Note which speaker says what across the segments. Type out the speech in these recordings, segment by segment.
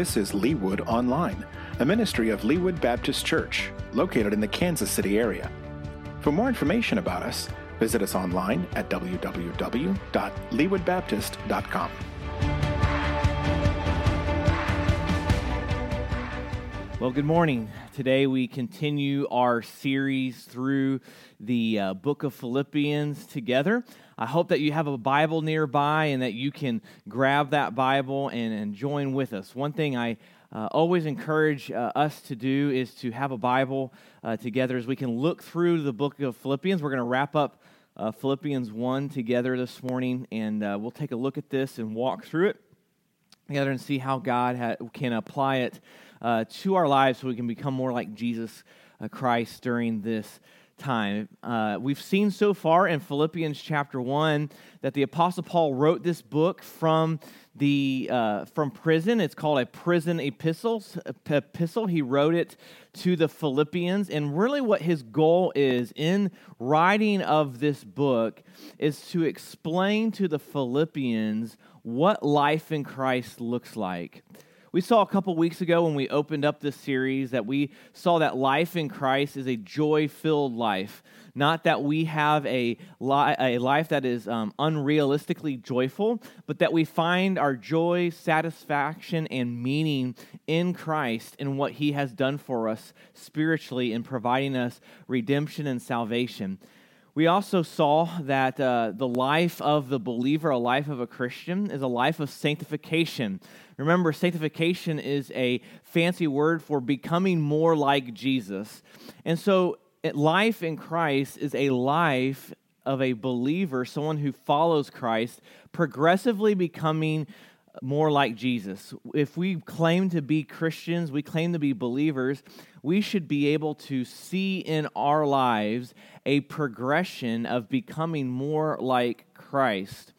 Speaker 1: This is Leawood Online, a ministry of Leawood Baptist Church, located in the Kansas City area. For more information about us, visit us online at www.leawoodbaptist.com.
Speaker 2: Well, good morning. Today we continue our series through the uh, book of Philippians together. I hope that you have a Bible nearby and that you can grab that Bible and, and join with us. One thing I uh, always encourage uh, us to do is to have a Bible uh, together as we can look through the book of Philippians. We're going to wrap up uh, Philippians 1 together this morning, and uh, we'll take a look at this and walk through it together and see how God ha- can apply it uh, to our lives so we can become more like Jesus uh, Christ during this time. Uh, we've seen so far in Philippians chapter 1 that the Apostle Paul wrote this book from the uh, from prison. It's called a prison epistle. Epistle. He wrote it to the Philippians, and really, what his goal is in writing of this book is to explain to the Philippians what life in Christ looks like. We saw a couple weeks ago when we opened up this series that we saw that life in Christ is a joy filled life. Not that we have a, li- a life that is um, unrealistically joyful, but that we find our joy, satisfaction, and meaning in Christ and what He has done for us spiritually in providing us redemption and salvation. We also saw that uh, the life of the believer, a life of a Christian, is a life of sanctification. Remember, sanctification is a fancy word for becoming more like Jesus. And so, life in Christ is a life of a believer, someone who follows Christ, progressively becoming more like Jesus. If we claim to be Christians, we claim to be believers, we should be able to see in our lives a progression of becoming more like Christ.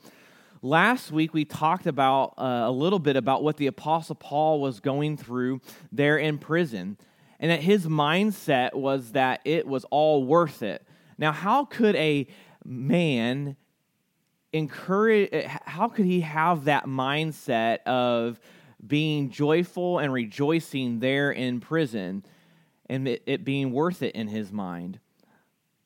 Speaker 2: Last week, we talked about uh, a little bit about what the Apostle Paul was going through there in prison, and that his mindset was that it was all worth it. Now, how could a man encourage eh, how could he have that mindset of being joyful and rejoicing there in prison and it, it, being worth it in his mind?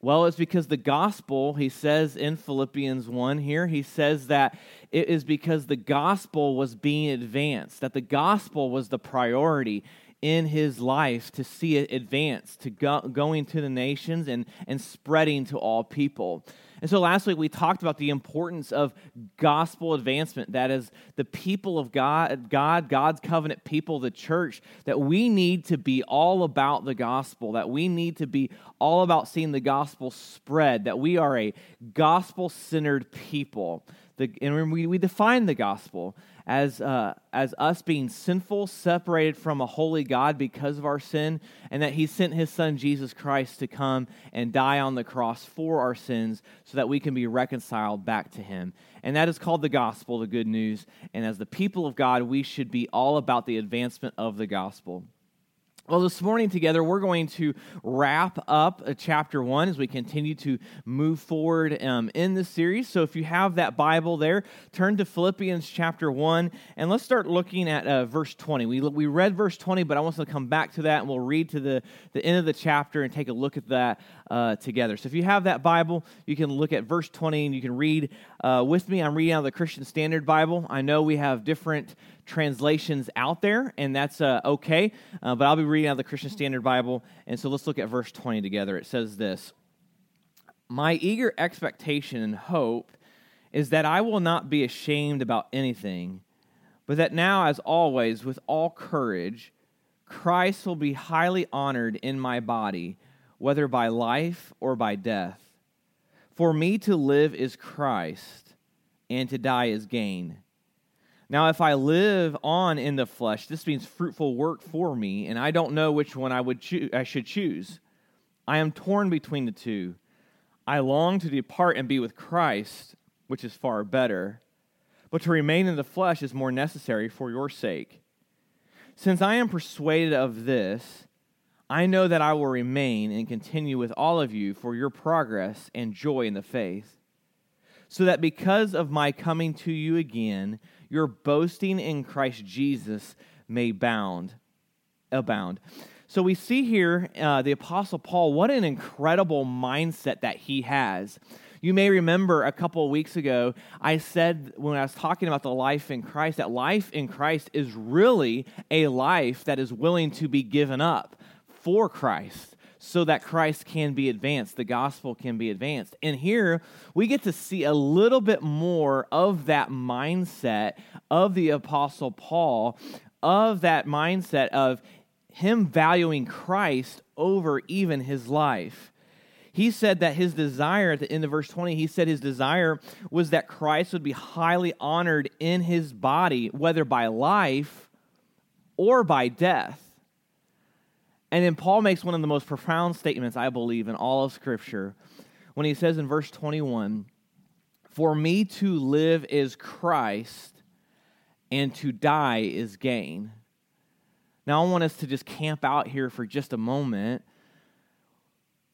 Speaker 2: Well it's because the gospel he says in philippians 1 here he says that it is because the gospel was being advanced that the gospel was the priority in his life to see it advance to go, going to the nations and, and spreading to all people and so last week we talked about the importance of gospel advancement. That is the people of God, God, God's covenant people, the church, that we need to be all about the gospel, that we need to be all about seeing the gospel spread, that we are a gospel centered people. The, and we, we define the gospel as, uh, as us being sinful, separated from a holy God because of our sin, and that He sent His Son Jesus Christ to come and die on the cross for our sins so that we can be reconciled back to Him. And that is called the gospel, the good news. And as the people of God, we should be all about the advancement of the gospel. Well, this morning together, we're going to wrap up chapter one as we continue to move forward um, in this series. So, if you have that Bible there, turn to Philippians chapter one and let's start looking at uh, verse 20. We, we read verse 20, but I want to come back to that and we'll read to the, the end of the chapter and take a look at that uh, together. So, if you have that Bible, you can look at verse 20 and you can read uh, with me. I'm reading out of the Christian Standard Bible. I know we have different translations out there, and that's uh, okay. Uh, but I'll be reading out of the Christian Standard Bible. And so let's look at verse 20 together. It says this My eager expectation and hope is that I will not be ashamed about anything, but that now, as always, with all courage, Christ will be highly honored in my body, whether by life or by death. For me to live is Christ, and to die is gain. Now, if I live on in the flesh, this means fruitful work for me, and I don't know which one I would choo- I should choose. I am torn between the two. I long to depart and be with Christ, which is far better, but to remain in the flesh is more necessary for your sake. Since I am persuaded of this, I know that I will remain and continue with all of you for your progress and joy in the faith, so that because of my coming to you again, your boasting in Christ Jesus may bound, abound. So we see here uh, the Apostle Paul, what an incredible mindset that he has. You may remember a couple of weeks ago, I said when I was talking about the life in Christ, that life in Christ is really a life that is willing to be given up for Christ so that Christ can be advanced, the gospel can be advanced. And here we get to see a little bit more of that mindset of the Apostle Paul, of that mindset of him valuing Christ over even his life. He said that his desire at the end of verse 20, he said his desire was that Christ would be highly honored in his body, whether by life or by death. And then Paul makes one of the most profound statements, I believe, in all of Scripture when he says in verse 21 For me to live is Christ, and to die is gain. Now, I want us to just camp out here for just a moment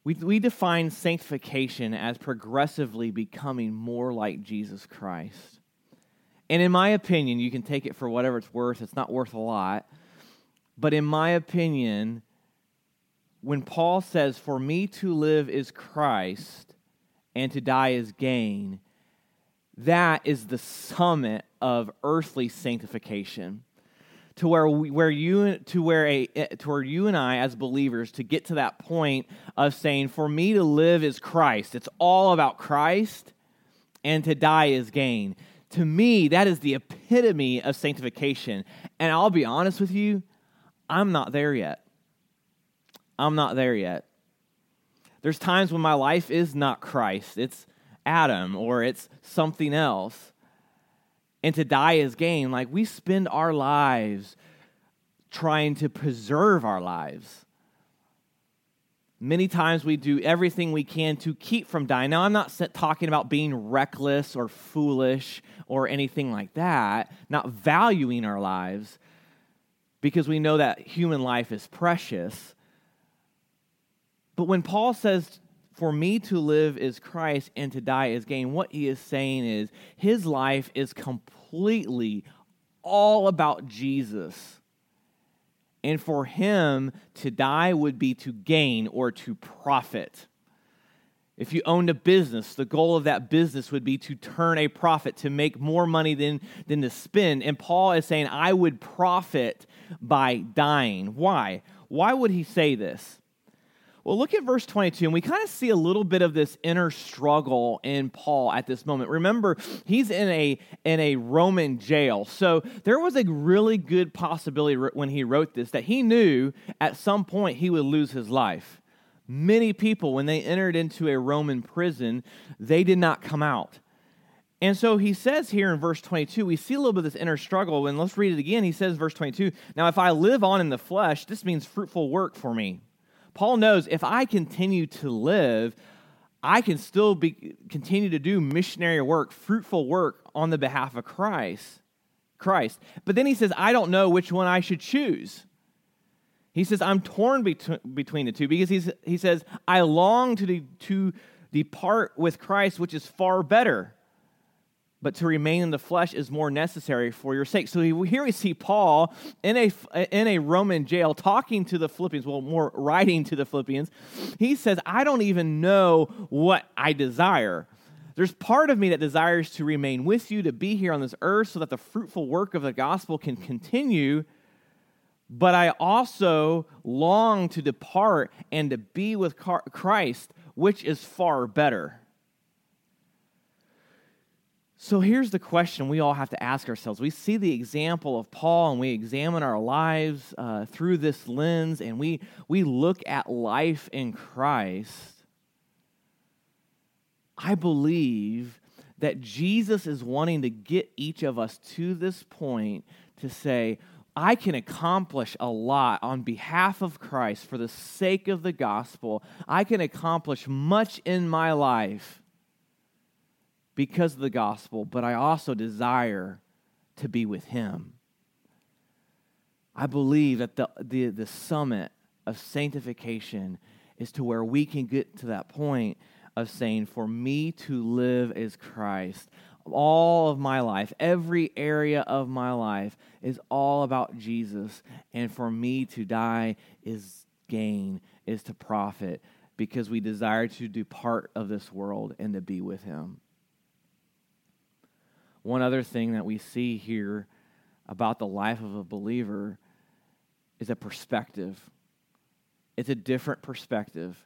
Speaker 2: we, we define sanctification as progressively becoming more like Jesus Christ. And in my opinion, you can take it for whatever it's worth, it's not worth a lot. But in my opinion, when Paul says, For me to live is Christ and to die is gain, that is the summit of earthly sanctification to where we, where you to where a to where you and I as believers to get to that point of saying for me to live is Christ. It's all about Christ and to die is gain. To me that is the epitome of sanctification. And I'll be honest with you, I'm not there yet. I'm not there yet. There's times when my life is not Christ. It's Adam or it's something else and to die is gain. Like we spend our lives trying to preserve our lives. Many times we do everything we can to keep from dying. Now, I'm not talking about being reckless or foolish or anything like that, not valuing our lives because we know that human life is precious. But when Paul says for me to live is Christ and to die is gain. What he is saying is his life is completely all about Jesus. And for him to die would be to gain or to profit. If you owned a business, the goal of that business would be to turn a profit, to make more money than, than to spend. And Paul is saying, I would profit by dying. Why? Why would he say this? Well, look at verse 22, and we kind of see a little bit of this inner struggle in Paul at this moment. Remember, he's in a, in a Roman jail. So there was a really good possibility when he wrote this that he knew at some point he would lose his life. Many people, when they entered into a Roman prison, they did not come out. And so he says here in verse 22, we see a little bit of this inner struggle. And let's read it again. He says, verse 22, Now, if I live on in the flesh, this means fruitful work for me. Paul knows if I continue to live, I can still be, continue to do missionary work, fruitful work on the behalf of Christ. Christ. But then he says, I don't know which one I should choose. He says, I'm torn between the two because he's, he says, I long to, de- to depart with Christ, which is far better but to remain in the flesh is more necessary for your sake. So here we see Paul in a, in a Roman jail talking to the Philippians, well, more writing to the Philippians. He says, I don't even know what I desire. There's part of me that desires to remain with you, to be here on this earth so that the fruitful work of the gospel can continue. But I also long to depart and to be with Christ, which is far better. So here's the question we all have to ask ourselves. We see the example of Paul and we examine our lives uh, through this lens and we, we look at life in Christ. I believe that Jesus is wanting to get each of us to this point to say, I can accomplish a lot on behalf of Christ for the sake of the gospel. I can accomplish much in my life because of the gospel, but I also desire to be with Him. I believe that the, the, the summit of sanctification is to where we can get to that point of saying, For me to live is Christ. all of my life, every area of my life is all about Jesus. And for me to die is gain, is to profit, because we desire to do part of this world and to be with Him. One other thing that we see here about the life of a believer is a perspective. It's a different perspective.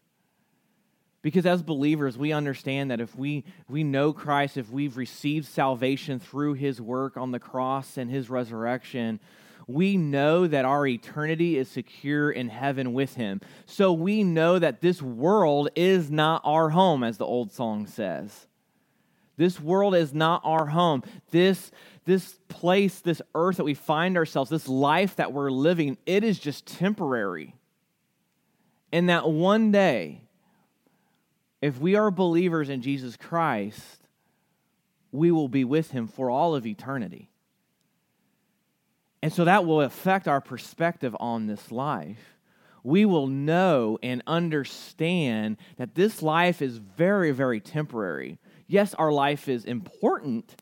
Speaker 2: Because as believers, we understand that if we, we know Christ, if we've received salvation through his work on the cross and his resurrection, we know that our eternity is secure in heaven with him. So we know that this world is not our home, as the old song says. This world is not our home. This, this place, this earth that we find ourselves, this life that we're living, it is just temporary. And that one day, if we are believers in Jesus Christ, we will be with him for all of eternity. And so that will affect our perspective on this life. We will know and understand that this life is very, very temporary. Yes, our life is important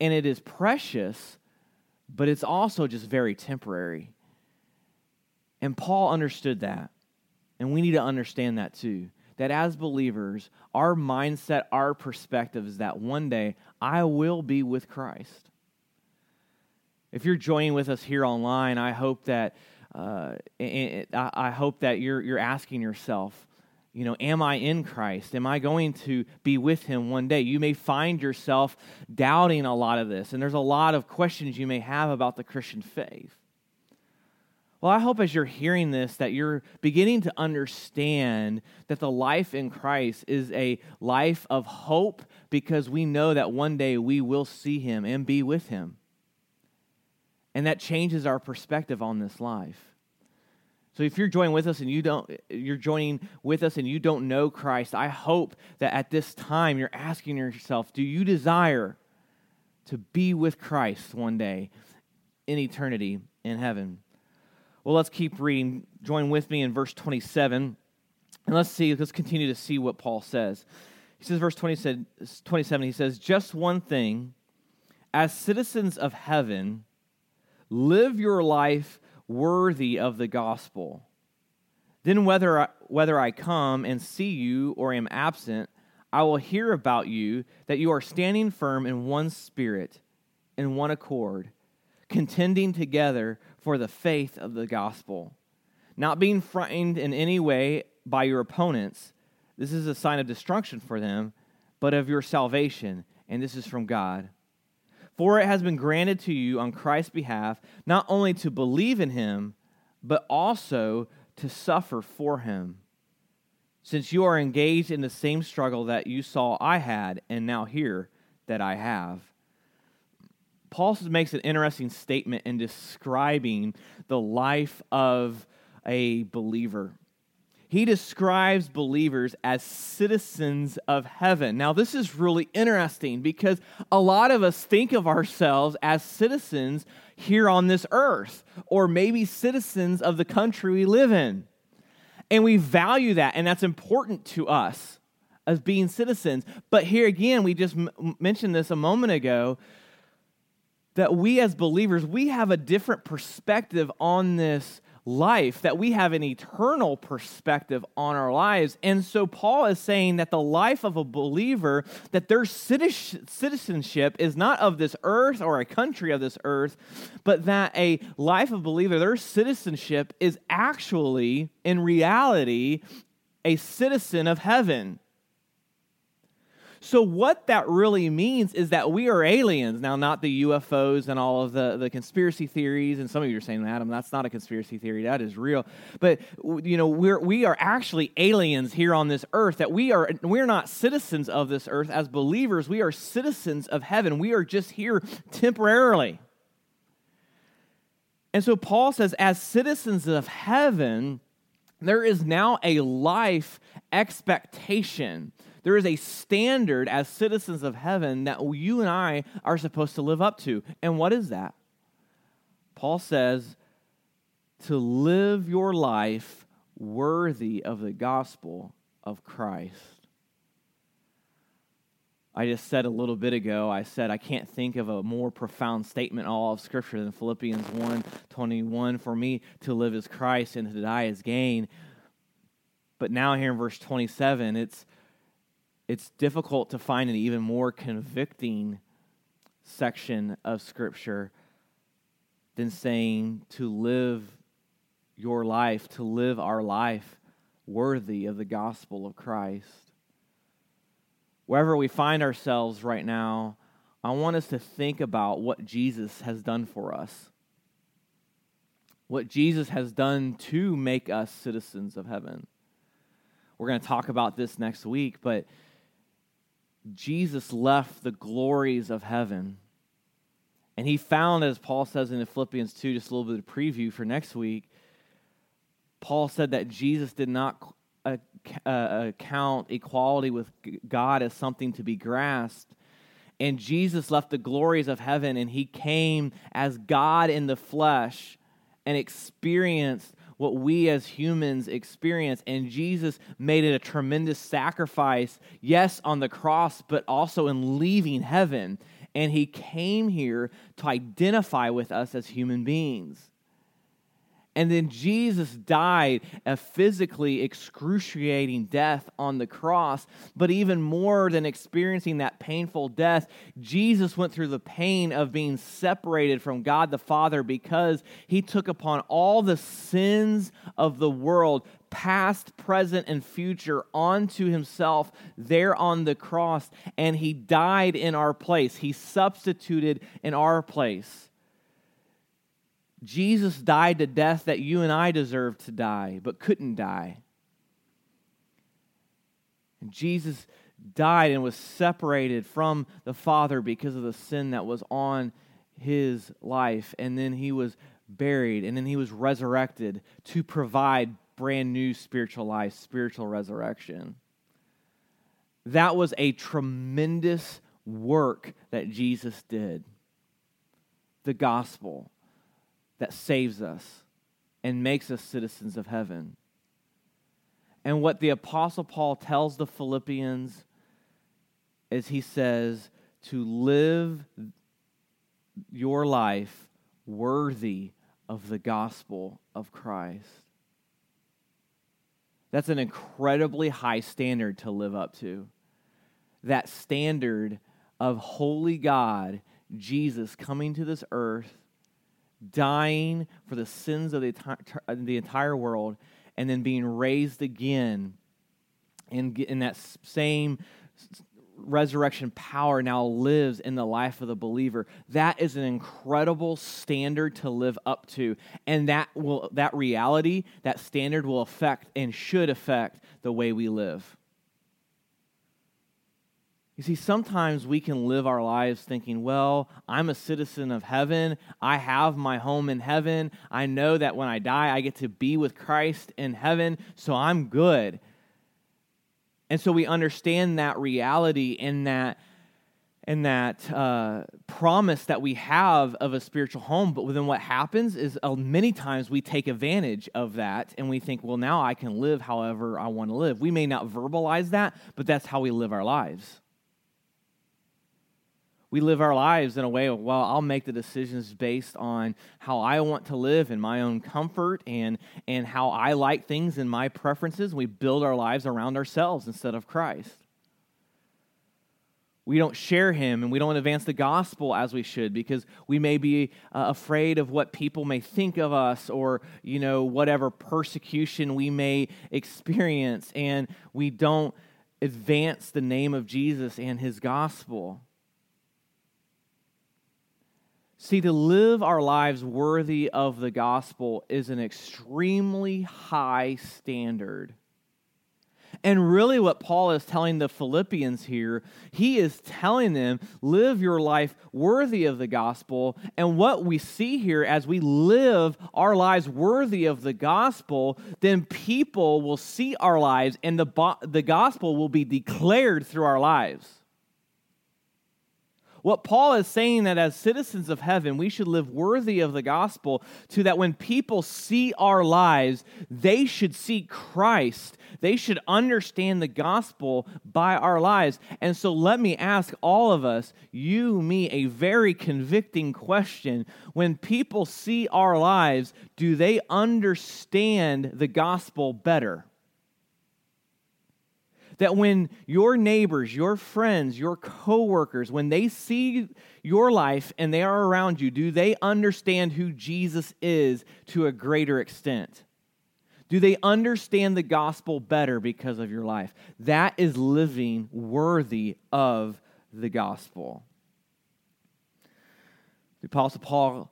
Speaker 2: and it is precious, but it's also just very temporary. And Paul understood that. And we need to understand that too that as believers, our mindset, our perspective is that one day I will be with Christ. If you're joining with us here online, I hope that uh, I hope that you're you're asking yourself, you know, am I in Christ? Am I going to be with Him one day? You may find yourself doubting a lot of this, and there's a lot of questions you may have about the Christian faith. Well, I hope as you're hearing this that you're beginning to understand that the life in Christ is a life of hope because we know that one day we will see him and be with him. And that changes our perspective on this life. So if you're joining with us and you don't you're joining with us and you don't know Christ, I hope that at this time you're asking yourself, do you desire to be with Christ one day in eternity in heaven? Well, let's keep reading. Join with me in verse 27. And let's see, let's continue to see what Paul says. He says, verse 27, he says, Just one thing, as citizens of heaven, live your life worthy of the gospel. Then, whether I, whether I come and see you or am absent, I will hear about you that you are standing firm in one spirit, in one accord, contending together for the faith of the gospel, not being frightened in any way by your opponents. This is a sign of destruction for them, but of your salvation, and this is from God. For it has been granted to you on Christ's behalf not only to believe in him, but also to suffer for him. Since you are engaged in the same struggle that you saw I had, and now hear that I have. Paul makes an interesting statement in describing the life of a believer. He describes believers as citizens of heaven. Now, this is really interesting because a lot of us think of ourselves as citizens here on this earth, or maybe citizens of the country we live in. And we value that, and that's important to us as being citizens. But here again, we just m- mentioned this a moment ago that we as believers, we have a different perspective on this life, that we have an eternal perspective on our lives. And so Paul is saying that the life of a believer, that their citizenship is not of this earth or a country of this earth, but that a life of believer, their citizenship is actually, in reality, a citizen of heaven. So, what that really means is that we are aliens. Now, not the UFOs and all of the, the conspiracy theories. And some of you are saying, Adam, that's not a conspiracy theory. That is real. But, you know, we're, we are actually aliens here on this earth, that we are, we're not citizens of this earth. As believers, we are citizens of heaven. We are just here temporarily. And so, Paul says, as citizens of heaven, there is now a life expectation there is a standard as citizens of heaven that you and I are supposed to live up to. And what is that? Paul says to live your life worthy of the gospel of Christ. I just said a little bit ago, I said I can't think of a more profound statement all of Scripture than Philippians 1 21. For me to live as Christ and to die as gain. But now, here in verse 27, it's, it's difficult to find an even more convicting section of Scripture than saying to live your life, to live our life worthy of the gospel of Christ wherever we find ourselves right now, I want us to think about what Jesus has done for us. What Jesus has done to make us citizens of heaven. We're going to talk about this next week, but Jesus left the glories of heaven. And he found, as Paul says in the Philippians 2, just a little bit of preview for next week, Paul said that Jesus did not uh, account equality with God as something to be grasped. And Jesus left the glories of heaven and he came as God in the flesh and experienced what we as humans experience. And Jesus made it a tremendous sacrifice, yes, on the cross, but also in leaving heaven. And he came here to identify with us as human beings. And then Jesus died a physically excruciating death on the cross. But even more than experiencing that painful death, Jesus went through the pain of being separated from God the Father because he took upon all the sins of the world, past, present, and future, onto himself there on the cross. And he died in our place, he substituted in our place. Jesus died the death that you and I deserved to die, but couldn't die. And Jesus died and was separated from the Father because of the sin that was on his life. And then he was buried, and then he was resurrected to provide brand new spiritual life, spiritual resurrection. That was a tremendous work that Jesus did. The gospel that saves us and makes us citizens of heaven. And what the Apostle Paul tells the Philippians is he says to live your life worthy of the gospel of Christ. That's an incredibly high standard to live up to. That standard of holy God, Jesus coming to this earth dying for the sins of the, uh, the entire world, and then being raised again in, in that same resurrection power now lives in the life of the believer. That is an incredible standard to live up to. And that will that reality that standard will affect and should affect the way we live you see, sometimes we can live our lives thinking, well, I'm a citizen of heaven. I have my home in heaven. I know that when I die, I get to be with Christ in heaven, so I'm good. And so we understand that reality and that and that uh, promise that we have of a spiritual home. But then what happens is uh, many times we take advantage of that and we think, well, now I can live however I want to live. We may not verbalize that, but that's how we live our lives we live our lives in a way of, well, I'll make the decisions based on how I want to live in my own comfort and, and how I like things and my preferences. We build our lives around ourselves instead of Christ. We don't share him and we don't advance the gospel as we should because we may be uh, afraid of what people may think of us or, you know, whatever persecution we may experience. And we don't advance the name of Jesus and his gospel. See, to live our lives worthy of the gospel is an extremely high standard. And really, what Paul is telling the Philippians here, he is telling them, live your life worthy of the gospel. And what we see here, as we live our lives worthy of the gospel, then people will see our lives and the, the gospel will be declared through our lives. What Paul is saying that as citizens of heaven, we should live worthy of the gospel, to that when people see our lives, they should see Christ. They should understand the gospel by our lives. And so let me ask all of us, you, me, a very convicting question. When people see our lives, do they understand the gospel better? That when your neighbors, your friends, your coworkers, when they see your life and they are around you, do they understand who Jesus is to a greater extent? Do they understand the gospel better because of your life? That is living worthy of the gospel. The Apostle Paul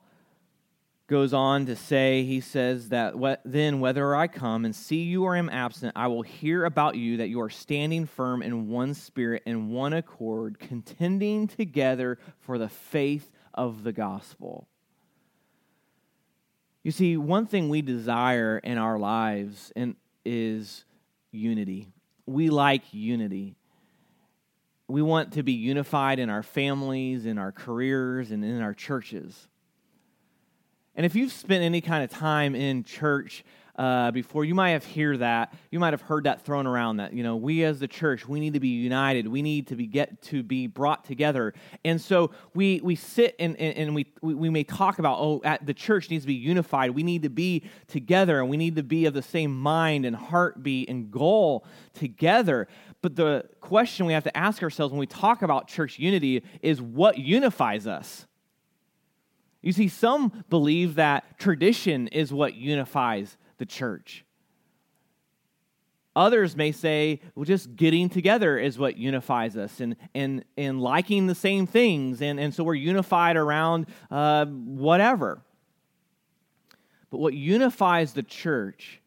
Speaker 2: goes on to say, he says that then whether I come and see you or am absent, I will hear about you that you are standing firm in one spirit in one accord, contending together for the faith of the gospel. You see, one thing we desire in our lives and is unity. We like unity. We want to be unified in our families, in our careers, and in our churches. And if you've spent any kind of time in church uh, before, you might have heard that. You might have heard that thrown around that you know we as the church we need to be united. We need to be get to be brought together. And so we we sit and and, and we, we we may talk about oh at the church needs to be unified. We need to be together and we need to be of the same mind and heartbeat and goal together. But the question we have to ask ourselves when we talk about church unity is what unifies us. You see, some believe that tradition is what unifies the church. Others may say, well, just getting together is what unifies us and, and, and liking the same things. And, and so we're unified around uh, whatever. But what unifies the church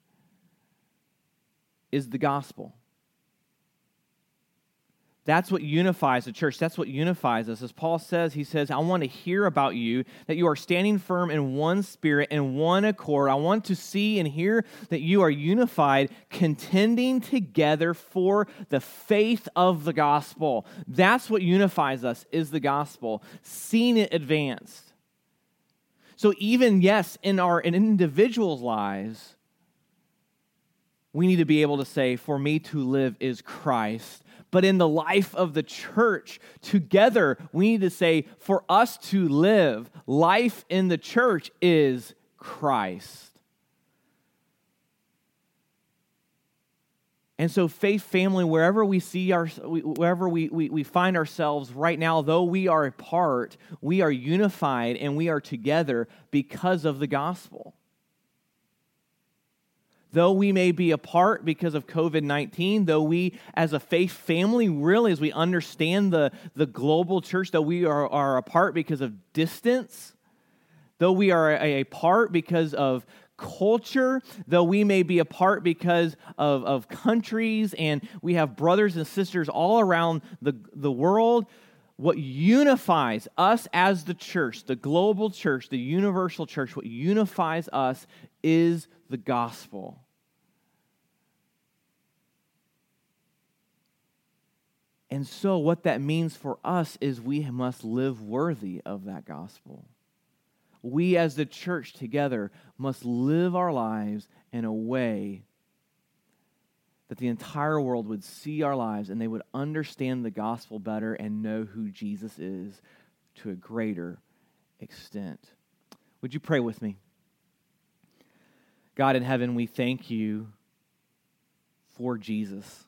Speaker 2: is the gospel. That's what unifies the church. That's what unifies us. As Paul says, he says, I want to hear about you, that you are standing firm in one spirit and one accord. I want to see and hear that you are unified, contending together for the faith of the gospel. That's what unifies us, is the gospel, seeing it advanced. So, even, yes, in our in individuals' lives, we need to be able to say, For me to live is Christ but in the life of the church together, we need to say, for us to live, life in the church is Christ. And so, faith family, wherever we see our, wherever we, we, we find ourselves right now, though we are apart, we are unified and we are together because of the gospel. Though we may be apart because of COVID 19, though we as a faith family, really, as we understand the, the global church, though we are, are apart because of distance, though we are a, apart because of culture, though we may be apart because of, of countries and we have brothers and sisters all around the, the world, what unifies us as the church, the global church, the universal church, what unifies us is the gospel. And so, what that means for us is we must live worthy of that gospel. We, as the church together, must live our lives in a way that the entire world would see our lives and they would understand the gospel better and know who Jesus is to a greater extent. Would you pray with me? God in heaven, we thank you for Jesus.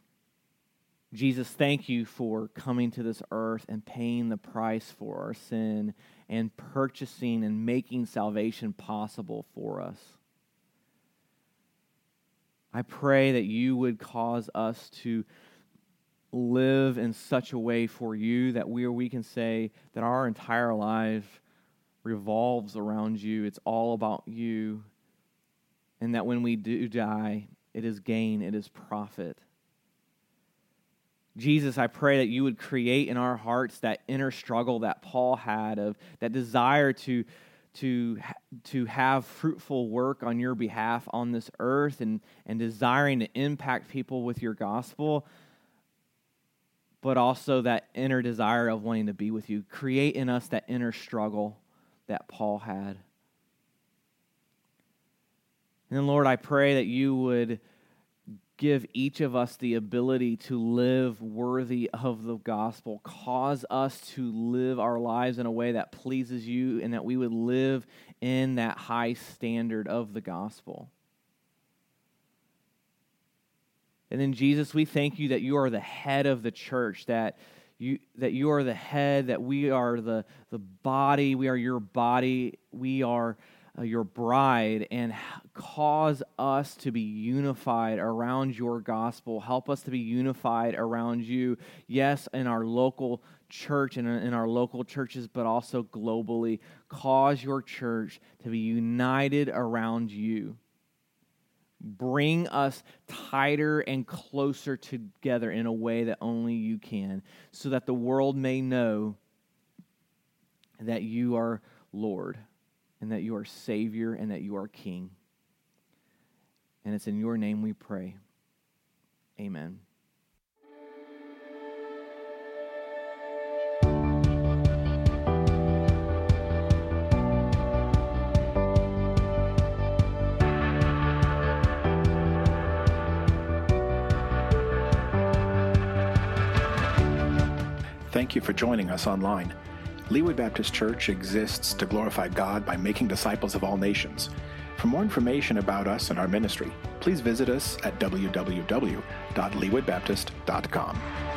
Speaker 2: Jesus, thank you for coming to this earth and paying the price for our sin and purchasing and making salvation possible for us. I pray that you would cause us to live in such a way for you that we, we can say that our entire life revolves around you. It's all about you. And that when we do die, it is gain, it is profit. Jesus, I pray that you would create in our hearts that inner struggle that Paul had of that desire to, to, to have fruitful work on your behalf on this earth and, and desiring to impact people with your gospel. but also that inner desire of wanting to be with you. Create in us that inner struggle that Paul had. And Lord, I pray that you would give each of us the ability to live worthy of the gospel. Cause us to live our lives in a way that pleases you and that we would live in that high standard of the gospel. And then, Jesus, we thank you that you are the head of the church, that you, that you are the head, that we are the, the body, we are your body, we are uh, your bride and cause us to be unified around your gospel. Help us to be unified around you, yes, in our local church and in our local churches, but also globally. Cause your church to be united around you. Bring us tighter and closer together in a way that only you can, so that the world may know that you are Lord and that you are Savior and that you are King. And it's in your name we pray. Amen.
Speaker 1: Thank you for joining us online. Leawood Baptist Church exists to glorify God by making disciples of all nations. For more information about us and our ministry, please visit us at www.leawoodbaptist.com.